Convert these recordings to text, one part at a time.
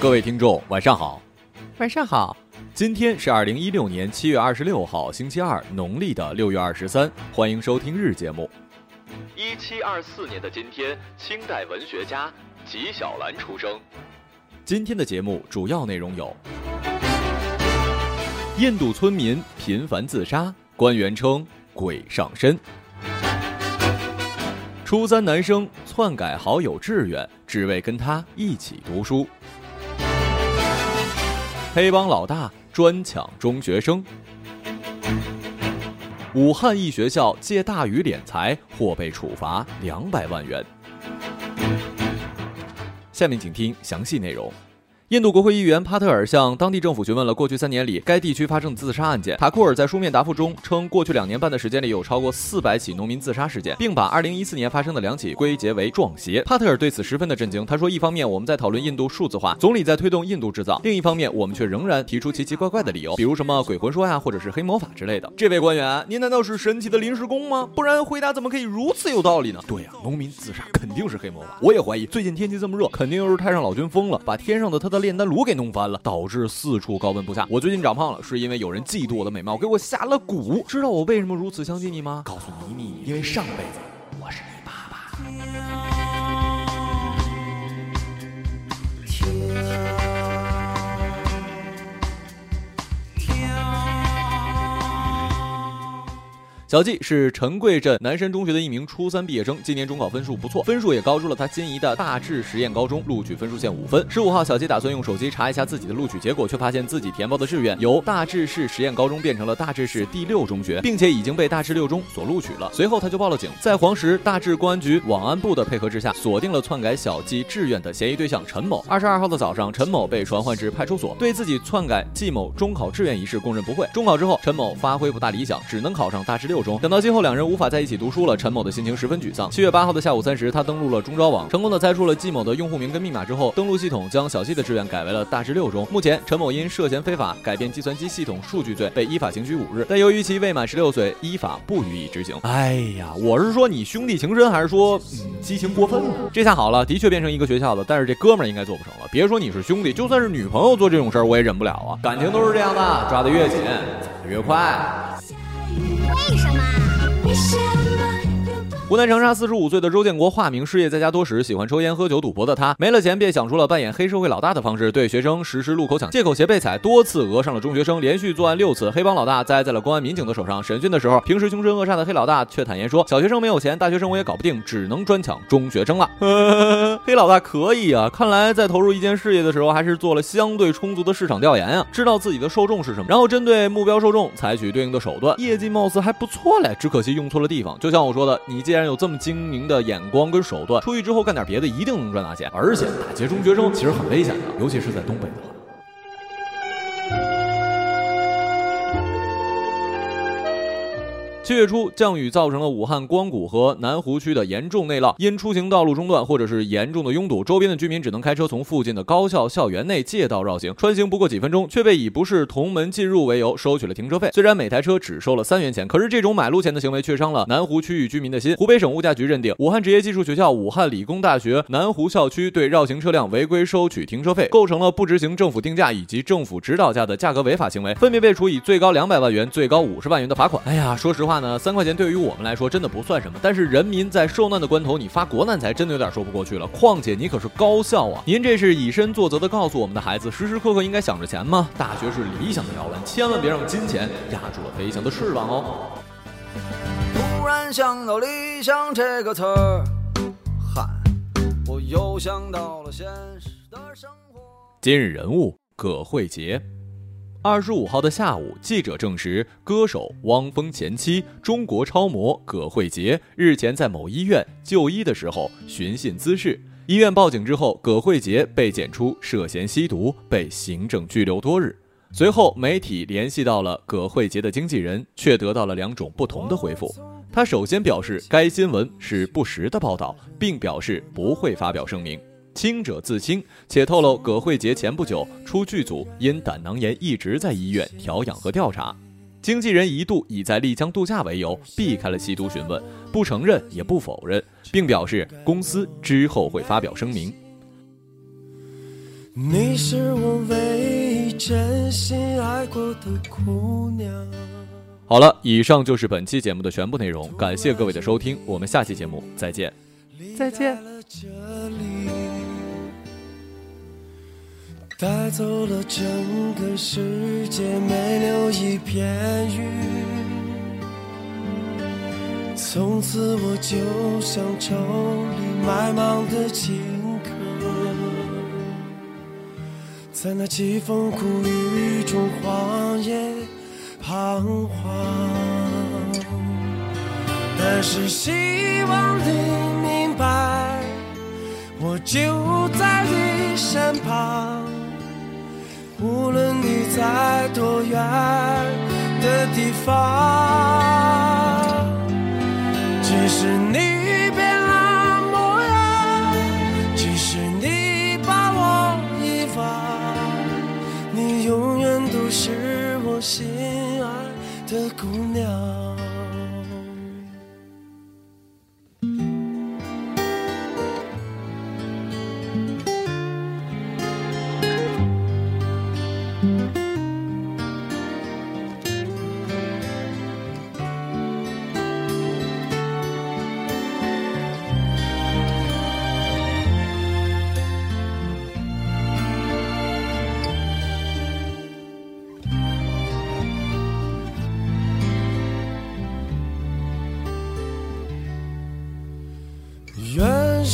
各位听众，晚上好。晚上好，今天是二零一六年七月二十六号，星期二，农历的六月二十三。欢迎收听日节目。一七二四年的今天，清代文学家纪晓岚出生。今天的节目主要内容有：印度村民频繁自杀，官员称鬼上身。初三男生篡改好友志愿，只为跟他一起读书。黑帮老大专抢中学生。武汉一学校借大雨敛财，或被处罚两百万元。下面请听详细内容。印度国会议员帕特尔向当地政府询问了过去三年里该地区发生的自杀案件。塔库尔在书面答复中称，过去两年半的时间里有超过四百起农民自杀事件，并把二零一四年发生的两起归结为撞邪。帕特尔对此十分的震惊，他说：“一方面我们在讨论印度数字化，总理在推动印度制造；另一方面，我们却仍然提出奇奇怪怪的理由，比如什么鬼魂说呀，或者是黑魔法之类的。”这位官员，您难道是神奇的临时工吗？不然回答怎么可以如此有道理呢？对呀，农民自杀肯定是黑魔法。我也怀疑，最近天气这么热，肯定又是太上老君疯了，把天上的他的炼丹炉给弄翻。了，导致四处高温不下。我最近长胖了，是因为有人嫉妒我的美貌，给我下了蛊。知道我为什么如此相信你吗？告诉你你，因为上辈子我是你爸爸。小季是陈贵镇南山中学的一名初三毕业生，今年中考分数不错，分数也高出了他心仪的大智实验高中录取分数线五分。十五号，小季打算用手机查一下自己的录取结果，却发现自己填报的志愿由大智市实验高中变成了大智市第六中学，并且已经被大智六中所录取了。随后他就报了警，在黄石大智公安局网安部的配合之下，锁定了篡改小季志愿的嫌疑对象陈某。二十二号的早上，陈某被传唤至派出所，对自己篡改季某中考志愿一事供认不讳。中考之后，陈某发挥不大理想，只能考上大智六。中等到今后两人无法在一起读书了，陈某的心情十分沮丧。七月八号的下午三时，他登录了中招网，成功的猜出了季某的用户名跟密码之后，登录系统将小季的志愿改为了大智六中。目前，陈某因涉嫌非法改变计算机系统数据罪被依法刑拘五日，但由于其未满十六岁，依法不予以执行。哎呀，我是说你兄弟情深，还是说嗯激情过分了？这下好了，的确变成一个学校的，但是这哥们儿应该做不成了。别说你是兄弟，就算是女朋友做这种事儿，我也忍不了啊。感情都是这样的，抓得越紧，走得越快。湖南长沙四十五岁的周建国，化名失业在家多时，喜欢抽烟、喝酒、赌博的他，没了钱便想出了扮演黑社会老大的方式，对学生实施路口抢、借口鞋、被踩，多次讹上了中学生，连续作案六次，黑帮老大栽在了公安民警的手上。审讯的时候，平时凶神恶煞的黑老大却坦言说：“小学生没有钱，大学生我也搞不定，只能专抢中学生了。”黑老大可以啊，看来在投入一件事业的时候，还是做了相对充足的市场调研啊，知道自己的受众是什么，然后针对目标受众采取对应的手段，业绩貌似还不错嘞，只可惜用错了地方。就像我说的，你既然有这么精明。的眼光跟手段，出去之后干点别的，一定能赚大钱。而且打劫中学生其实很危险的，尤其是在东北的话。七月初，降雨造成了武汉光谷和南湖区的严重内涝，因出行道路中断或者是严重的拥堵，周边的居民只能开车从附近的高校校园内借道绕行，穿行不过几分钟，却被以不是同门进入为由收取了停车费。虽然每台车只收了三元钱，可是这种买路钱的行为却伤了南湖区域居民的心。湖北省物价局认定，武汉职业技术学校、武汉理工大学南湖校区对绕行车辆违规收取停车费，构成了不执行政府定价以及政府指导价的价格违法行为，分别被处以最高两百万元、最高五十万元的罚款。哎呀，说实话。那三块钱对于我们来说真的不算什么，但是人民在受难的关头，你发国难财真的有点说不过去了。况且你可是高校啊，您这是以身作则的告诉我们的孩子，时时刻刻应该想着钱吗？大学是理想的摇篮，千万别让金钱压住了飞翔的翅膀哦。突然想到理想这个词儿，嗨，我又想到了现实的生活。今日人物：葛慧杰。二十五号的下午，记者证实，歌手汪峰前妻中国超模葛慧杰日前在某医院就医的时候寻衅滋事，医院报警之后，葛慧杰被检出涉嫌吸毒，被行政拘留多日。随后，媒体联系到了葛慧杰的经纪人，却得到了两种不同的回复。他首先表示该新闻是不实的报道，并表示不会发表声明。清者自清，且透露葛慧杰前不久出剧组，因胆囊炎一直在医院调养和调查。经纪人一度以在丽江度假为由避开了吸毒询问，不承认也不否认，并表示公司之后会发表声明。你是我唯一真心爱过的姑娘。好了，以上就是本期节目的全部内容，感谢各位的收听，我们下期节目再见。再见。带走了整个世界，没留一片云。从此我就像愁里埋芒的荆轲，在那凄风苦雨中荒野彷徨。但是希望你明白，我就在你身旁。无论你在多远的地方，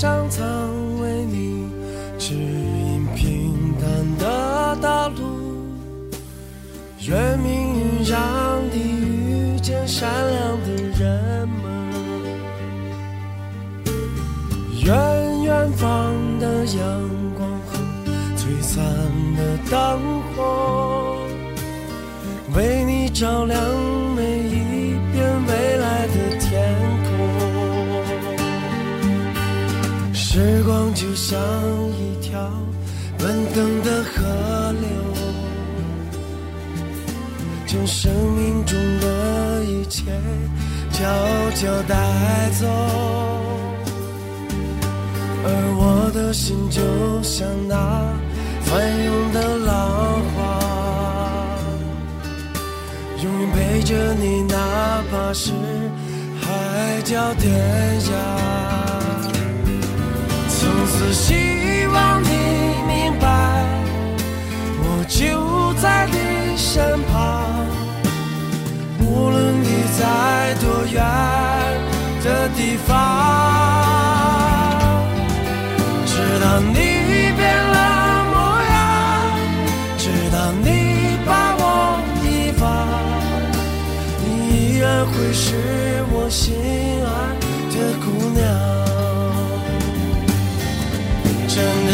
上苍为你指引平坦的道路，愿命运让你遇见善良的人们，愿远方的阳光和璀璨的灯火为你照亮就像一条奔腾的河流，将生命中的一切悄悄带走。而我的心就像那翻涌的浪花，永远陪着你，哪怕是海角天涯。只希望你明白，我就在你身旁。无论你在多远的地方，直到你变了模样，直到你把我遗忘，你依然会是我心爱的姑娘。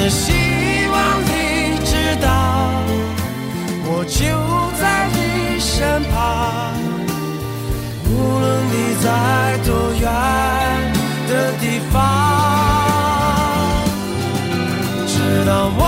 只希望你知道，我就在你身旁。无论你在多远的地方，直到我。